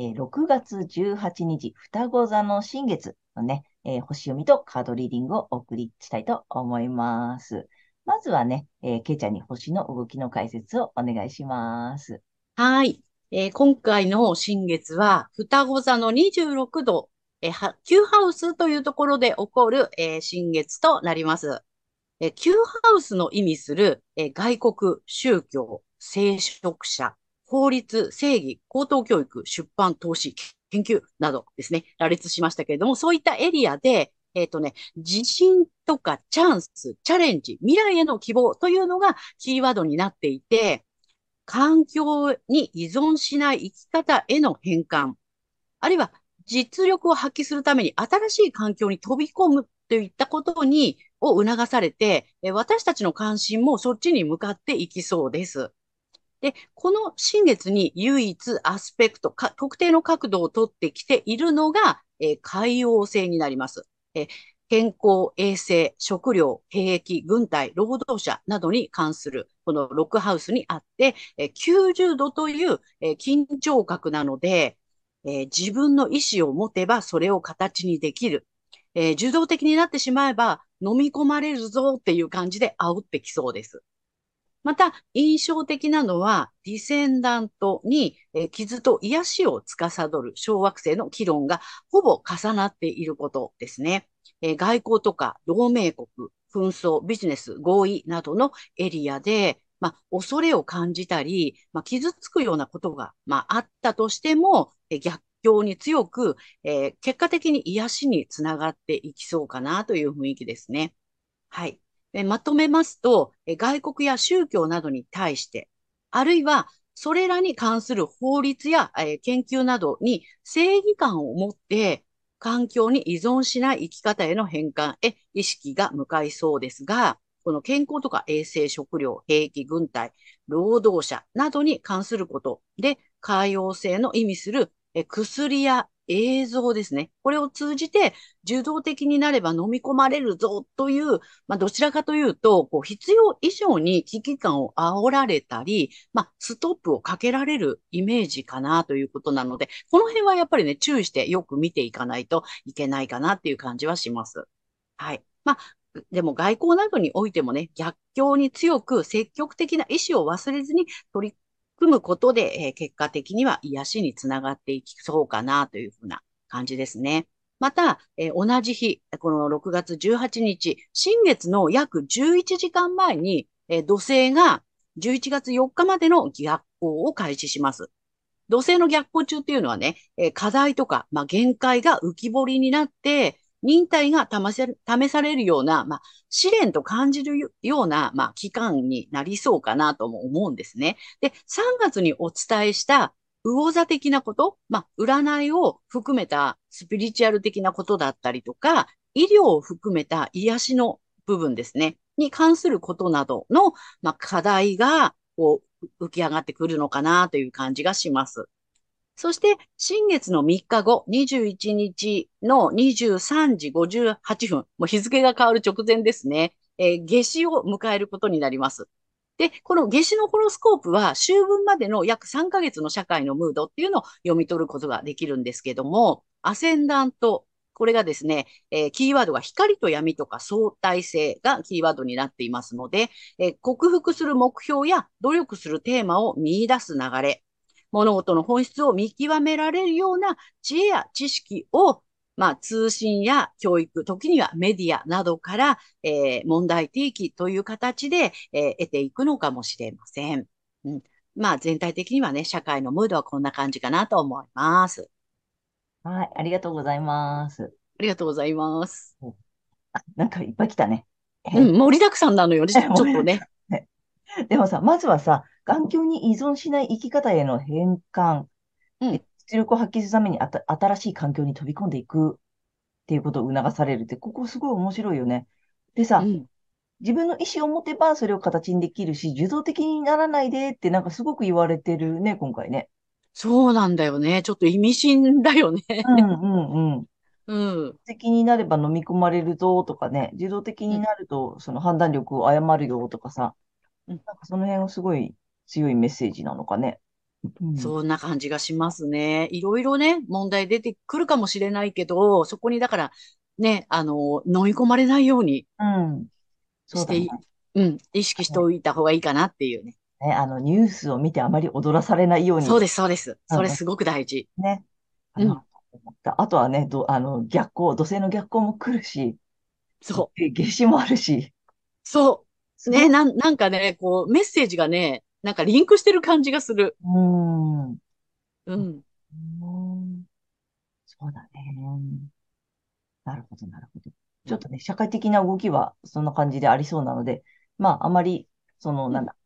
えー、6月18日、双子座の新月のね、えー、星読みとカードリーディングをお送りしたいと思います。まずはね、えー、けいちゃんに星の動きの解説をお願いします。はい。えー、今回の新月は、双子座の26度、えー、Q ハウスというところで起こる、えー、新月となります。えー、Q ハウスの意味する、えー、外国、宗教、聖職者、法律、正義、高等教育、出版、投資、研究などですね、羅列しましたけれども、そういったエリアで、えっ、ー、とね、自信とかチャンス、チャレンジ、未来への希望というのがキーワードになっていて、環境に依存しない生き方への変換、あるいは実力を発揮するために新しい環境に飛び込むといったことに、を促されて、私たちの関心もそっちに向かっていきそうです。で、この新月に唯一アスペクト、特定の角度をとってきているのが、えー、海洋星になります。えー、健康、衛生、食料、兵役、軍隊、労働者などに関する、このロックハウスにあって、90度という、緊張角なので、自分の意思を持てばそれを形にできる。受動的になってしまえば飲み込まれるぞっていう感じで煽ってきそうです。また、印象的なのは、ディセンダントに、え、傷と癒しを司る小惑星の議論がほぼ重なっていることですね。え、外交とか同盟国、紛争、ビジネス、合意などのエリアで、まあ、恐れを感じたり、まあ、傷つくようなことが、まあ、あったとしても、え、逆境に強く、えー、結果的に癒しにつながっていきそうかなという雰囲気ですね。はい。まとめますと、外国や宗教などに対して、あるいはそれらに関する法律や研究などに正義感を持って、環境に依存しない生き方への変換へ意識が向かいそうですが、この健康とか衛生、食料、兵器、軍隊、労働者などに関することで、海洋性の意味する薬や映像ですね。これを通じて受動的になれば飲み込まれるぞという、まあ、どちらかというと、こう必要以上に危機感を煽られたり、まあ、ストップをかけられるイメージかなということなので、この辺はやっぱりね、注意してよく見ていかないといけないかなっていう感じはします。はい。まあ、でも外交などにおいてもね、逆境に強く積極的な意思を忘れずに取り組むことで、え、結果的には癒しにつながっていきそうかなというふうな感じですね。また、え、同じ日、この6月18日、新月の約11時間前に、え、土星が11月4日までの逆行を開始します。土星の逆行中っていうのはね、え、課題とか、まあ、限界が浮き彫りになって、忍耐が試されるような、まあ、試練と感じるような、まあ、期間になりそうかなとも思うんですね。で、3月にお伝えした魚座的なこと、まあ、占いを含めたスピリチュアル的なことだったりとか、医療を含めた癒しの部分ですね、に関することなどの、まあ、課題が、こう、浮き上がってくるのかなという感じがします。そして、新月の3日後、21日の23時58分、もう日付が変わる直前ですね、えー、夏至を迎えることになります。で、この夏至のホロスコープは、秋分までの約3ヶ月の社会のムードっていうのを読み取ることができるんですけども、アセンダント、これがですね、えー、キーワードが光と闇とか相対性がキーワードになっていますので、えー、克服する目標や努力するテーマを見出す流れ、物事の本質を見極められるような知恵や知識を、まあ、通信や教育、時にはメディアなどから、えー、問題提起という形で、えー、得ていくのかもしれません。うん、まあ、全体的にはね、社会のムードはこんな感じかなと思います。はい、ありがとうございます。ありがとうございます。あ、なんかいっぱい来たね。うん、盛りだくさんなのよ、ちょっとね。でもさ、まずはさ、環境に依存しない生き方への変換、うん、出力を発揮するためにあた新しい環境に飛び込んでいくっていうことを促されるって、ここすごい面白いよね。でさ、うん、自分の意思を持てばそれを形にできるし、受動的にならないでってなんかすごく言われてるね、今回ね。そうなんだよね。ちょっと意味深だよね。うんうんうん。うん。的になれば飲み込まれるぞとかね、自動的になるとその判断力を誤るよとかさ、うん、なんかその辺はすごい強いメッセージなのかね。うん、そんな感じがしますね。いろいろね、問題出てくるかもしれないけど、そこにだからね、あの、飲み込まれないようにして、うん、ね、うん、意識しておいた方がいいかなっていうね。ね、あの、ニュースを見てあまり踊らされないように。そうです、そうです。それすごく大事。ね。あの、うん、あとはね、ど、あの、逆光、土星の逆光も来るし、そう。夏至もあるし。そう。ね、なん、なんかね、こう、メッセージがね、なんかリンクしてる感じがする。うん。うん。そうだね。なるほど、なるほど。ちょっとね、社会的な動きはそんな感じでありそうなので、まあ、あまり、その、なんだ、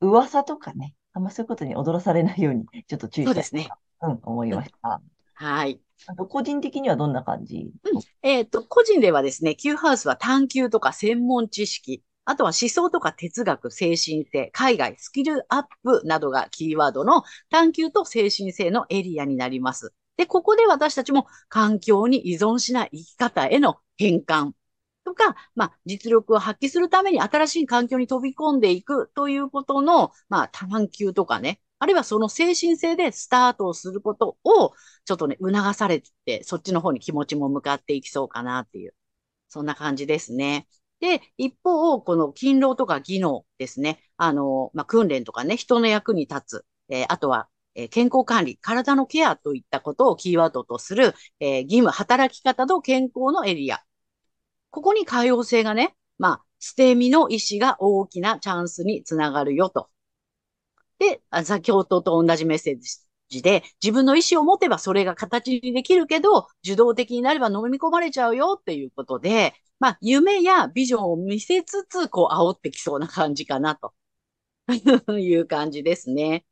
噂とかね、あんまそういうことに踊らされないように、ちょっと注意したいそうですね。うん、思いました。はい。あと、個人的にはどんな感じ、うん、えっ、ー、と、個人ではですね、Q ハウスは探求とか専門知識、あとは思想とか哲学、精神性、海外、スキルアップなどがキーワードの探求と精神性のエリアになります。で、ここで私たちも環境に依存しない生き方への変換とか、まあ、実力を発揮するために新しい環境に飛び込んでいくということの、まあ、探求とかね、あるいはその精神性でスタートをすることを、ちょっとね、促されて、そっちの方に気持ちも向かっていきそうかなっていう、そんな感じですね。で、一方、この勤労とか技能ですね。あの、まあ、訓練とかね、人の役に立つ。えー、あとは、えー、健康管理、体のケアといったことをキーワードとする、えー、義務、働き方と健康のエリア。ここに多様性がね、まあ、捨て身の意思が大きなチャンスにつながるよと。で、先ほどと同じメッセージで、自分の意思を持てばそれが形にできるけど、受動的になれば飲み込まれちゃうよっていうことで、まあ、夢やビジョンを見せつつ、こう、煽ってきそうな感じかな、と いう感じですね。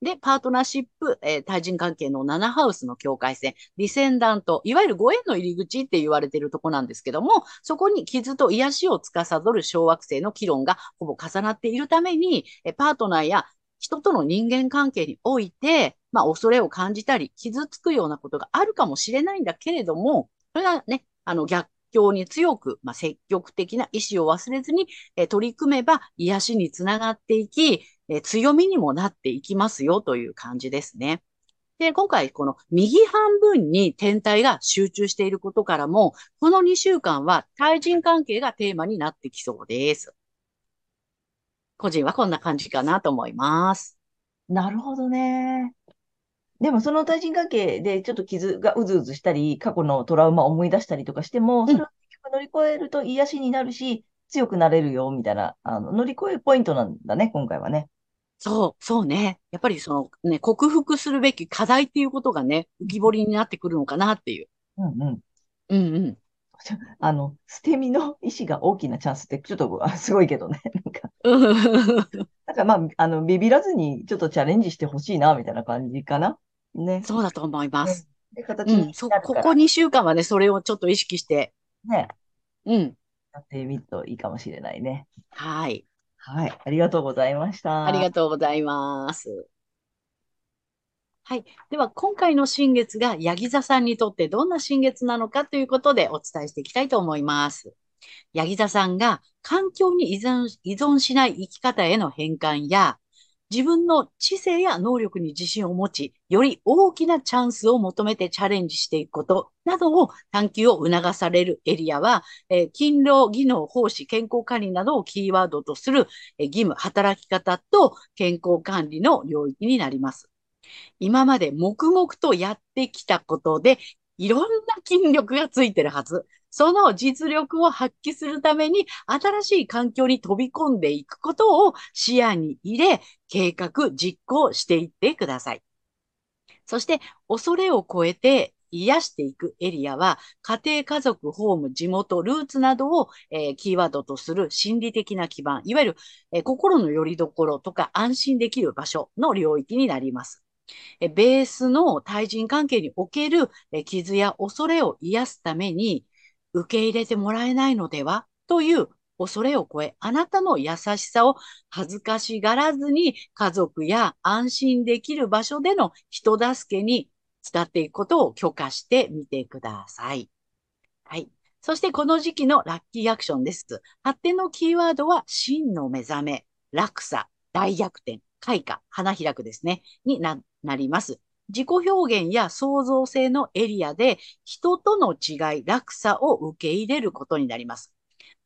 で、パートナーシップ、えー、対人関係の7ハウスの境界線、ディセンダント、いわゆるご縁の入り口って言われているとこなんですけども、そこに傷と癒しを司る小惑星の議論がほぼ重なっているために、えパートナーや人との人間関係において、まあ、恐れを感じたり、傷つくようなことがあるかもしれないんだけれども、それがね、あの逆境に強く、まあ、積極的な意志を忘れずに、え取り組めば癒しにつながっていき、え強みにもなっていきますよという感じですね。で、今回この右半分に天体が集中していることからも、この2週間は対人関係がテーマになってきそうです。個人はこんな感じかなと思います。なるほどね。でもその対人関係でちょっと傷がうずうずしたり、過去のトラウマを思い出したりとかしても、それを乗り越えると癒しになるし、強くなれるよ、みたいな、あの、乗り越えるポイントなんだね、今回はね。そう、そうね。やっぱりそのね、克服するべき課題っていうことがね、浮き彫りになってくるのかなっていう。うんうん。うんうん。あの、捨て身の意思が大きなチャンスって、ちょっとすごいけどね。なんか。なんかまあ、あの、ビビらずにちょっとチャレンジしてほしいな、みたいな感じかな。ね。そうだと思います。ね、で、形に、うん、そ、ここ2週間はね、それをちょっと意識して。ね。うん。やってみるといいかもしれないね。はい。はい。ありがとうございました。ありがとうございます。はい。では、今回の新月が、ヤギ座さんにとってどんな新月なのかということでお伝えしていきたいと思います。ヤギ座さんが環境に依存依存しない生き方への変換や、自分の知性や能力に自信を持ち、より大きなチャンスを求めてチャレンジしていくことなどを探求を促されるエリアは、えー、勤労、技能、奉仕、健康管理などをキーワードとする、えー、義務、働き方と健康管理の領域になります。今まで黙々とやってきたことで、いろんな筋力がついてるはず。その実力を発揮するために、新しい環境に飛び込んでいくことを視野に入れ、計画、実行していってください。そして、恐れを超えて癒していくエリアは、家庭、家族、ホーム、地元、ルーツなどを、えー、キーワードとする心理的な基盤、いわゆる、えー、心の拠り所とか安心できる場所の領域になります。えベースの対人関係におけるえ傷や恐れを癒すために、受け入れてもらえないのでは？という恐れを超え、あなたの優しさを恥ずかしがらずに家族や安心できる場所での人助けに使っていくことを許可してみてください。はい。そしてこの時期のラッキーアクションです。発展のキーワードは真の目覚め、落差、大逆転、開花、花開くですね、になります。自己表現や創造性のエリアで人との違い、落差を受け入れることになります。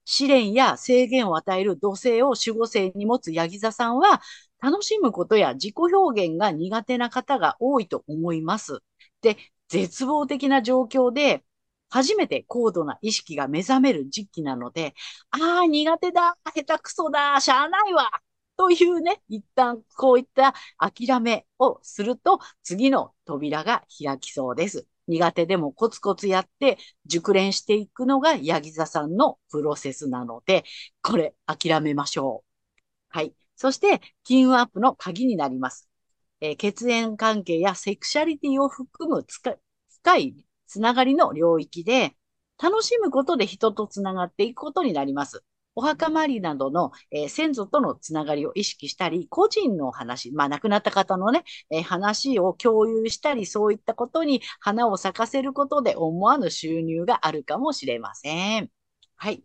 試練や制限を与える土星を守護星に持つヤギ座さんは、楽しむことや自己表現が苦手な方が多いと思います。で、絶望的な状況で、初めて高度な意識が目覚める時期なので、ああ、苦手だ、下手くそだ、しゃあないわ、というね、一旦こういった諦めをすると、次の扉が開きそうです。苦手でもコツコツやって熟練していくのがヤギ座さんのプロセスなので、これ諦めましょう。はい。そして、金運アップの鍵になります。えー、血縁関係やセクシャリティを含む深いつながりの領域で、楽しむことで人とつながっていくことになります。お墓参りなどの、えー、先祖とのつながりを意識したり、個人の話、まあ亡くなった方のね、えー、話を共有したり、そういったことに花を咲かせることで思わぬ収入があるかもしれません。はい。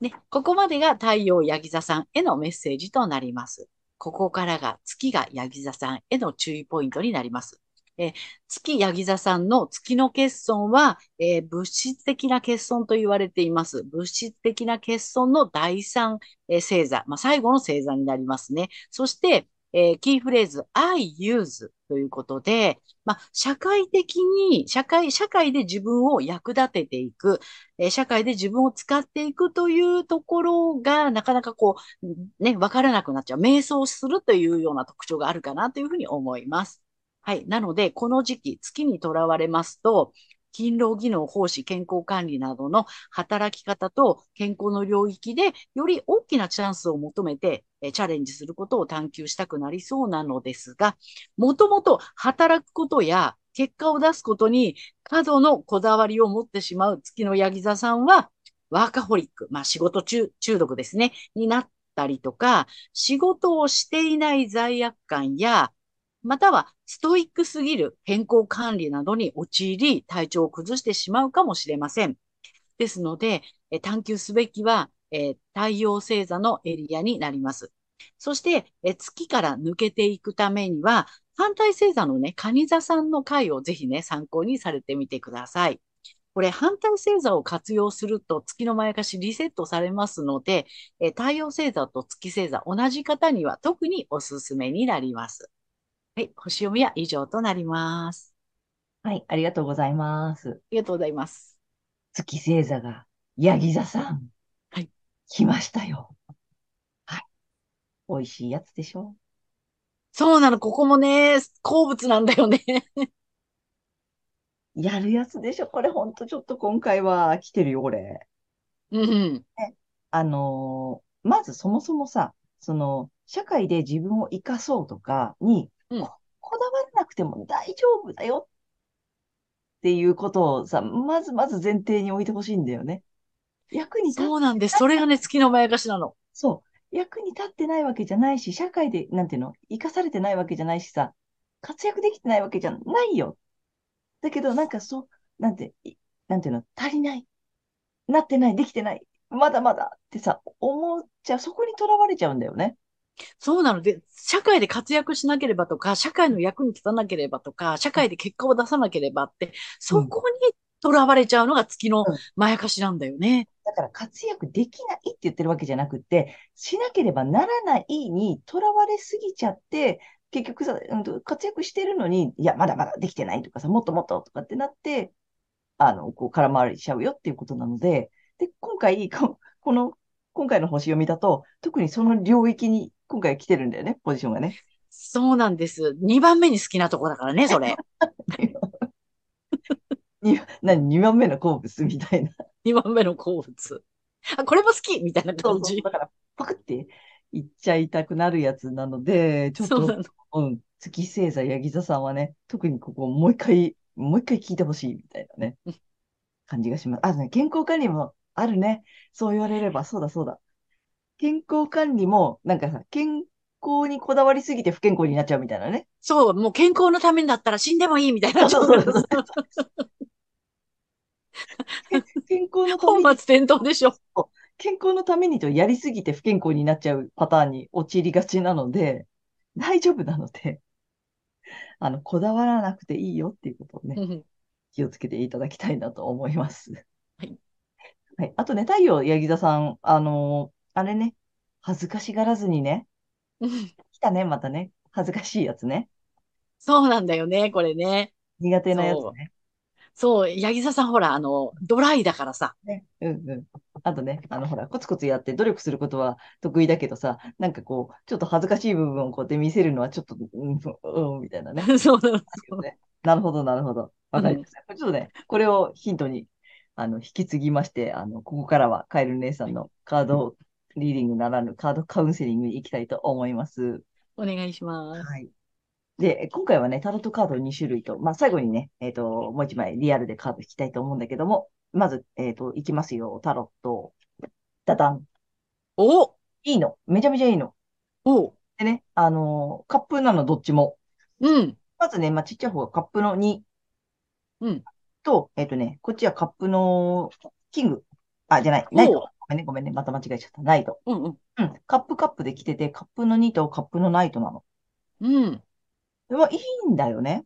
ね、ここまでが太陽ヤギ座さんへのメッセージとなります。ここからが月がヤギ座さんへの注意ポイントになります。え月ヤギ座さんの月の欠損は、えー、物質的な欠損と言われています。物質的な欠損の第三、えー、星座、まあ、最後の星座になりますね。そして、えー、キーフレーズ、I use ということで、まあ、社会的に、社会、社会で自分を役立てていく、えー、社会で自分を使っていくというところが、なかなかこう、ね、わからなくなっちゃう。瞑想するというような特徴があるかなというふうに思います。はい。なので、この時期、月にとらわれますと、勤労技能、奉仕、健康管理などの働き方と健康の領域で、より大きなチャンスを求めて、えチャレンジすることを探求したくなりそうなのですが、もともと働くことや結果を出すことに過度のこだわりを持ってしまう月のヤギ座さんは、ワーカホリック、まあ仕事中中毒ですね、になったりとか、仕事をしていない罪悪感や、またはストイックすぎる健康管理などに陥り、体調を崩してしまうかもしれません。ですので、え探求すべきは、え太陽星座のエリアになります。そして、え月から抜けていくためには、反対星座のね、蟹座さんの回をぜひね、参考にされてみてください。これ、反対星座を活用すると月のまやかしリセットされますので、え太陽星座と月星座、同じ方には特におすすめになります。はい、星読みは以上となります。はい、ありがとうございます。ありがとうございます。月星座が、ヤギ座さん。はい。来ましたよ。はい。美味しいやつでしょ？そうなの、ここもね、好物なんだよね。やるやつでしょ？これほんとちょっと今回は来てるよ、俺。うん。ね、あのー、まずそもそもさ、その、社会で自分を生かそうとかにうん、こだわらなくても大丈夫だよっていうことをさ、まずまず前提に置いてほしいんだよね。役に立ってそうなんです。それがね、月のまやかしなの。そう。役に立ってないわけじゃないし、社会で、なんていうの、生かされてないわけじゃないしさ、活躍できてないわけじゃないよ。だけど、なんかそう、なんて、なんていうの、足りない。なってない、できてない。まだまだってさ、思っちゃう、そこにとらわれちゃうんだよね。そうなの。で、社会で活躍しなければとか、社会の役に立たなければとか、社会で結果を出さなければって、そこにとらわれちゃうのが月のまやかしなんだよね。だから活躍できないって言ってるわけじゃなくて、しなければならないにとらわれすぎちゃって、結局さ、活躍してるのに、いや、まだまだできてないとかさ、もっともっととかってなって、あの、こう、空回りしちゃうよっていうことなので、で、今回、ここの、今回の星読みだと、特にその領域に今回来てるんだよね、ポジションがね。そうなんです。2番目に好きなとこだからね、それ。に何、2番目の好物みたいな。2番目の好物。あ、これも好き？みたいなそうそう。感じ。だから、パクって言っちゃいたくなるやつなので、ちょっと、そうん、月星座、ヤギ座さんはね、特にここもう一回、もう一回聞いてほしいみたいなね、感じがします。あとね、健康管理もあるね。そう言われれば、そうだそうだ。健康管理も、なんかさ、健康にこだわりすぎて不健康になっちゃうみたいなね。そう、もう健康のためにだったら死んでもいいみたいな。そうそうそう健康のために、本末転倒でしょ。健康のためにとやりすぎて不健康になっちゃうパターンに陥りがちなので、大丈夫なので、あの、こだわらなくていいよっていうことをね、うん気をつけていただきたいなと思います。はい。はい。あとね、太陽、ヤギ座さん、あのーあれね、恥ずかしがらずにね、うん来たね、またね、恥ずかしいやつね。そうなんだよね、これね。苦手なやつね。そう、ヤギ座さんほら、あの、ドライだからさ。ね。うんうん。あとね、あの、ほら、コツコツやって努力することは得意だけどさ、なんかこう、ちょっと恥ずかしい部分をこうやって見せるのはちょっと、うん、うん、みたいなね。そうなの。あるよねなるほど、なるほど。わかりました。ちょっとね、これをヒントに、あの、引き継ぎまして、あの、ここからはカエル姉さんのカードリーディングならぬカードカウンセリングに行きたいと思います。お願いします。はい。で、今回はね、タロットカード2種類と、まあ、最後にね、えっと、もう一枚リアルでカード引きたいと思うんだけども、まず、えっと、いきますよ。タロット。ダダン。おいいの。めちゃめちゃいいの。おでね、あのーカップなのどっちも。うん。まずね、まあ、ちっちゃい方がカップの2。うん。と、えっとね、こっちはカップのキング。あ、じゃない。ナイト。めんね、ごめんね。また間違えちゃった。ナイト。うんうん。うん。カップカップで来てて、カップの2とカップのナイトなの。うん。まあ、いいんだよね。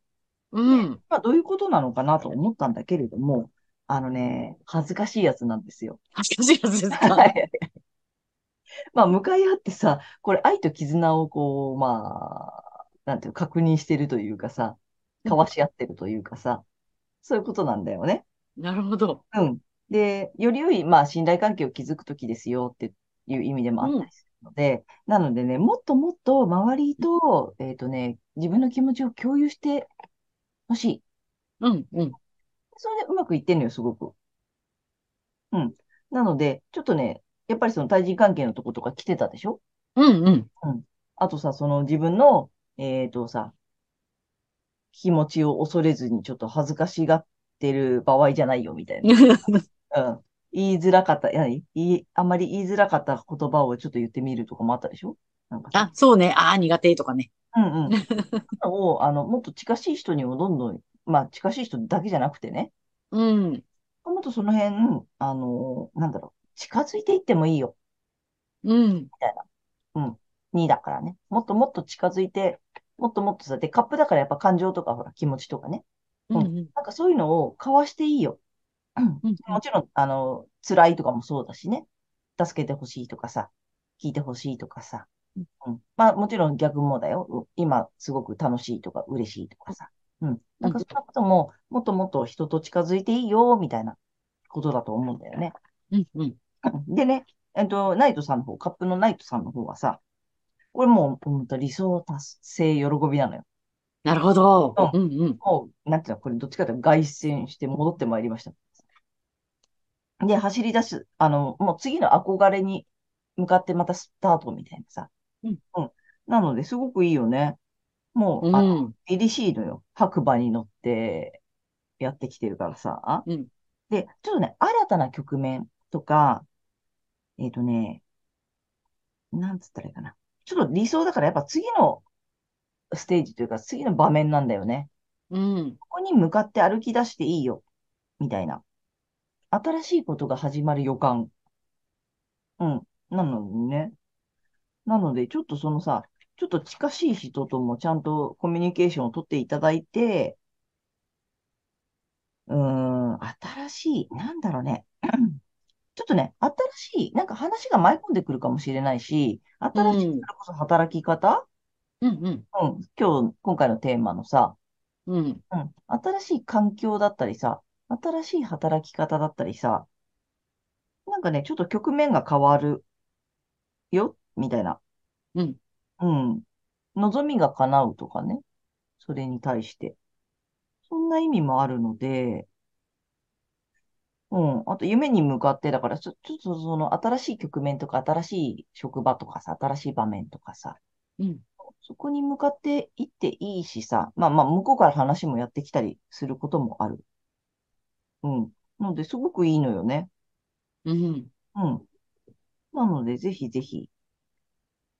うん。まあ、どういうことなのかなと思ったんだけれども、あのね、恥ずかしいやつなんですよ。恥ずかしいやつですか？はい。まあ、向かい合ってさ、これ愛と絆をこう、まあ、なんていうの、確認してるというかさ、交わし合ってるというかさ、そういうことなんだよね。なるほど。うん。で、より良い、まあ、信頼関係を築くときですよっていう意味でもあったりするので、なのでね、もっともっと周りと、えっとね、自分の気持ちを共有してほしい。うんうん。それでうまくいってんのよ、すごく。うん。なので、ちょっとね、やっぱりその対人関係のとことか来てたでしょ？うんうん。あとさ、その自分の、えっとさ、気持ちを恐れずにちょっと恥ずかしがってる場合じゃないよ、みたいな。うん。言いづらかった、やはり言い、あんまり言いづらかった言葉をちょっと言ってみるとかもあったでしょ？なんかさあ、そうね。ああ、苦手とかね。うんうん。を、あの、もっと近しい人にもどんどん、まあ、近しい人だけじゃなくてね、うん。もっとその辺、あの、なんだろう、近づいていってもいいよ。うん。うん。2だからね。もっともっと近づいて、もっともっとさ、で、カップだからやっぱ感情とかほら、気持ちとかね。うんうん。なんかそういうのを交わしていいよ。もちろん、あの、辛いとかもそうだしね。助けてほしいとかさ、聞いてほしいとかさ。うん。まあ、もちろん逆もだよ。う今、すごく楽しいとか、嬉しいとかさ。うん。なんかそんなことも、もっともっと人と近づいていいよ、みたいなことだと思うんだよね。うんうん。でね、えっと、ナイトさんの方、カップのナイトさんの方はさ、これもう、うんと理想達成喜びなのよ。なるほど。ううんうん。もう、なんていうの、これどっちかというと凱旋して戻ってまいりました。で、走り出す、あの、もう次の憧れに向かってまたスタートみたいなさ。うん。うん。なので、すごくいいよね。もう、うあの、ん。凛々しいのよ。白馬に乗ってやってきてるからさ。うん。で、ちょっとね、新たな局面とか、えっとね、なんつったらいいかな。ちょっと理想だからやっぱ次のステージというか次の場面なんだよね。うん。ここに向かって歩き出していいよ。みたいな。新しいことが始まる予感。うん。なのにね。なので、ちょっとそのさ、ちょっと近しい人ともちゃんとコミュニケーションを取っていただいて、うーん、新しい、なんだろうね。ちょっとね、新しい、なんか話が舞い込んでくるかもしれないし、新しい、うんそれこそ働き方？うんうん。うん、今日、今回のテーマのさ、うん。うん、新しい環境だったりさ、新しい働き方だったりさ、なんかね、ちょっと局面が変わるよ、みたいな。うん。うん。望みが叶うとかね。それに対して。そんな意味もあるので、うん。あと、夢に向かって、だからちょ、ちょっとその新しい局面とか、新しい職場とかさ、新しい場面とかさ、うん。そこに向かっていっていいしさ、まあまあ、向こうから話もやってきたりすることもある。うん。なので、すごくいいのよね。うん。うん。なので、ぜひぜひ、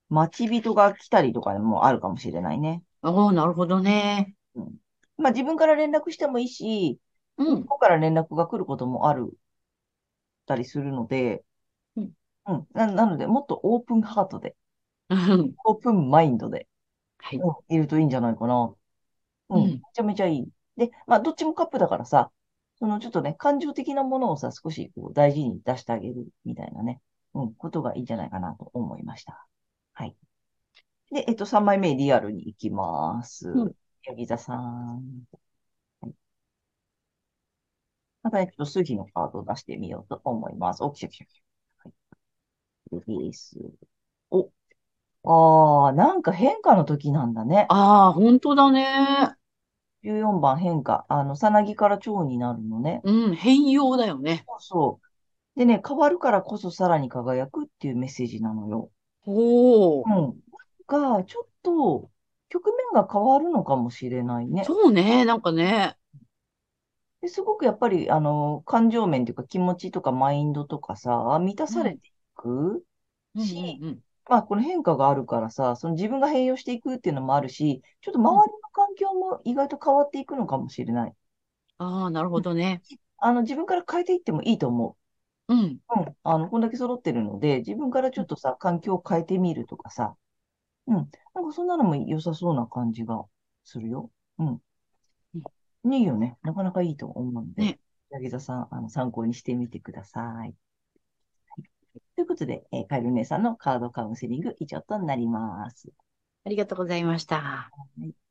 待ち人が来たりとかもあるかもしれないね。おー、なるほどね。うん。まあ、自分から連絡してもいいし、うん。向こうから連絡が来ることもある、たりするので、うん。うん。な、なので、もっとオープンハートで、うんオープンマインドで、はい。うん、いるといいんじゃないかな。うん。めうん。ちゃめちゃいい。で、まあ、どっちもカップだからさ、そのちょっとね、感情的なものをさ、少しこう大事に出してあげるみたいなね、うん、ことがいいんじゃないかなと思いました。はい。で、えっと、3枚目リアルに行きます。うん。ヤギ座さん。はい。またね、ちょっと数比のカードを出してみようと思います。お、来た来た来た。はい。リリース。お、ああ、なんか変化の時なんだね。ああ、本当だね。14番変化。あの、さなぎから蝶になるのね。うん、変容だよね。そうそう。でね、変わるからこそさらに輝くっていうメッセージなのよ。おお。うん。が、ちょっと、局面が変わるのかもしれないね。そうね、なんかね。ですごくやっぱり、あの、感情面というか気持ちとかマインドとかさ、満たうん、されていくうん、うん、し、うん。まあ、この変化があるからさ、その自分が変容していくっていうのもあるし、ちょっとうん周りの環境も意外と変わっていくのかもしれない。ああ、なるほどね。あの、自分から変えていってもいいと思うん、う。うん。あの、こんだけ揃ってるので、自分からちょっとさ、環境を変えてみるとかさ、うん。なんかそんなのも良さそうな感じがするよ。うん。うん。いいよね。なかなかいいと思うので、ね。柳座さん、あの、参考にしてみてください。はい、ということで、えーカエル姉さんのカードカウンセリング以上となります。ありがとうございました。はい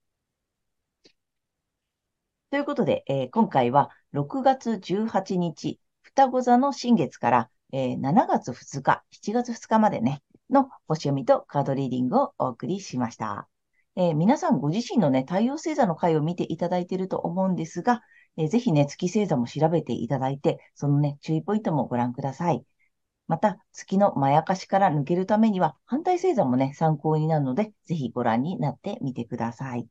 ということで、えー今回は6月18日、双子座の新月から、えー7月2日、7月2日までね、の星読みとカードリーディングをお送りしました。えー皆さんご自身のね、太陽星座の回を見ていただいていると思うんですが、えーぜひね、月星座も調べていただいて、そのね、注意ポイントもご覧ください。また、月のまやかしから抜けるためには、反対星座もね、参考になるので、ぜひご覧になってみてください。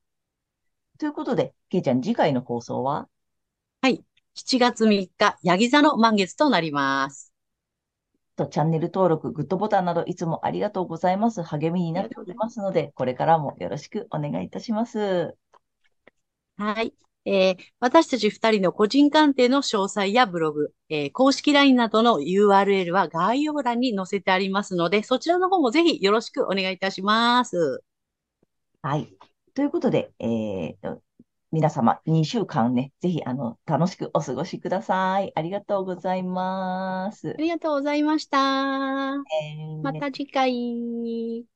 ということで、けいちゃん、次回の放送は？はい。7月3日、ヤギ座の満月となります。とチャンネル登録、グッドボタンなどいつもありがとうございます。励みになっておりますので、これからもよろしくお願いいたします。はい。えー私たち2人の個人鑑定の詳細やブログ、えー公式 LINE などの URL は概要欄に載せてありますので、そちらの方もぜひよろしくお願いいたします。はい。ということで、えーと、皆様、2週間ね、ぜひ、あの、楽しくお過ごしください。ありがとうございます。ありがとうございました。えーまた次回。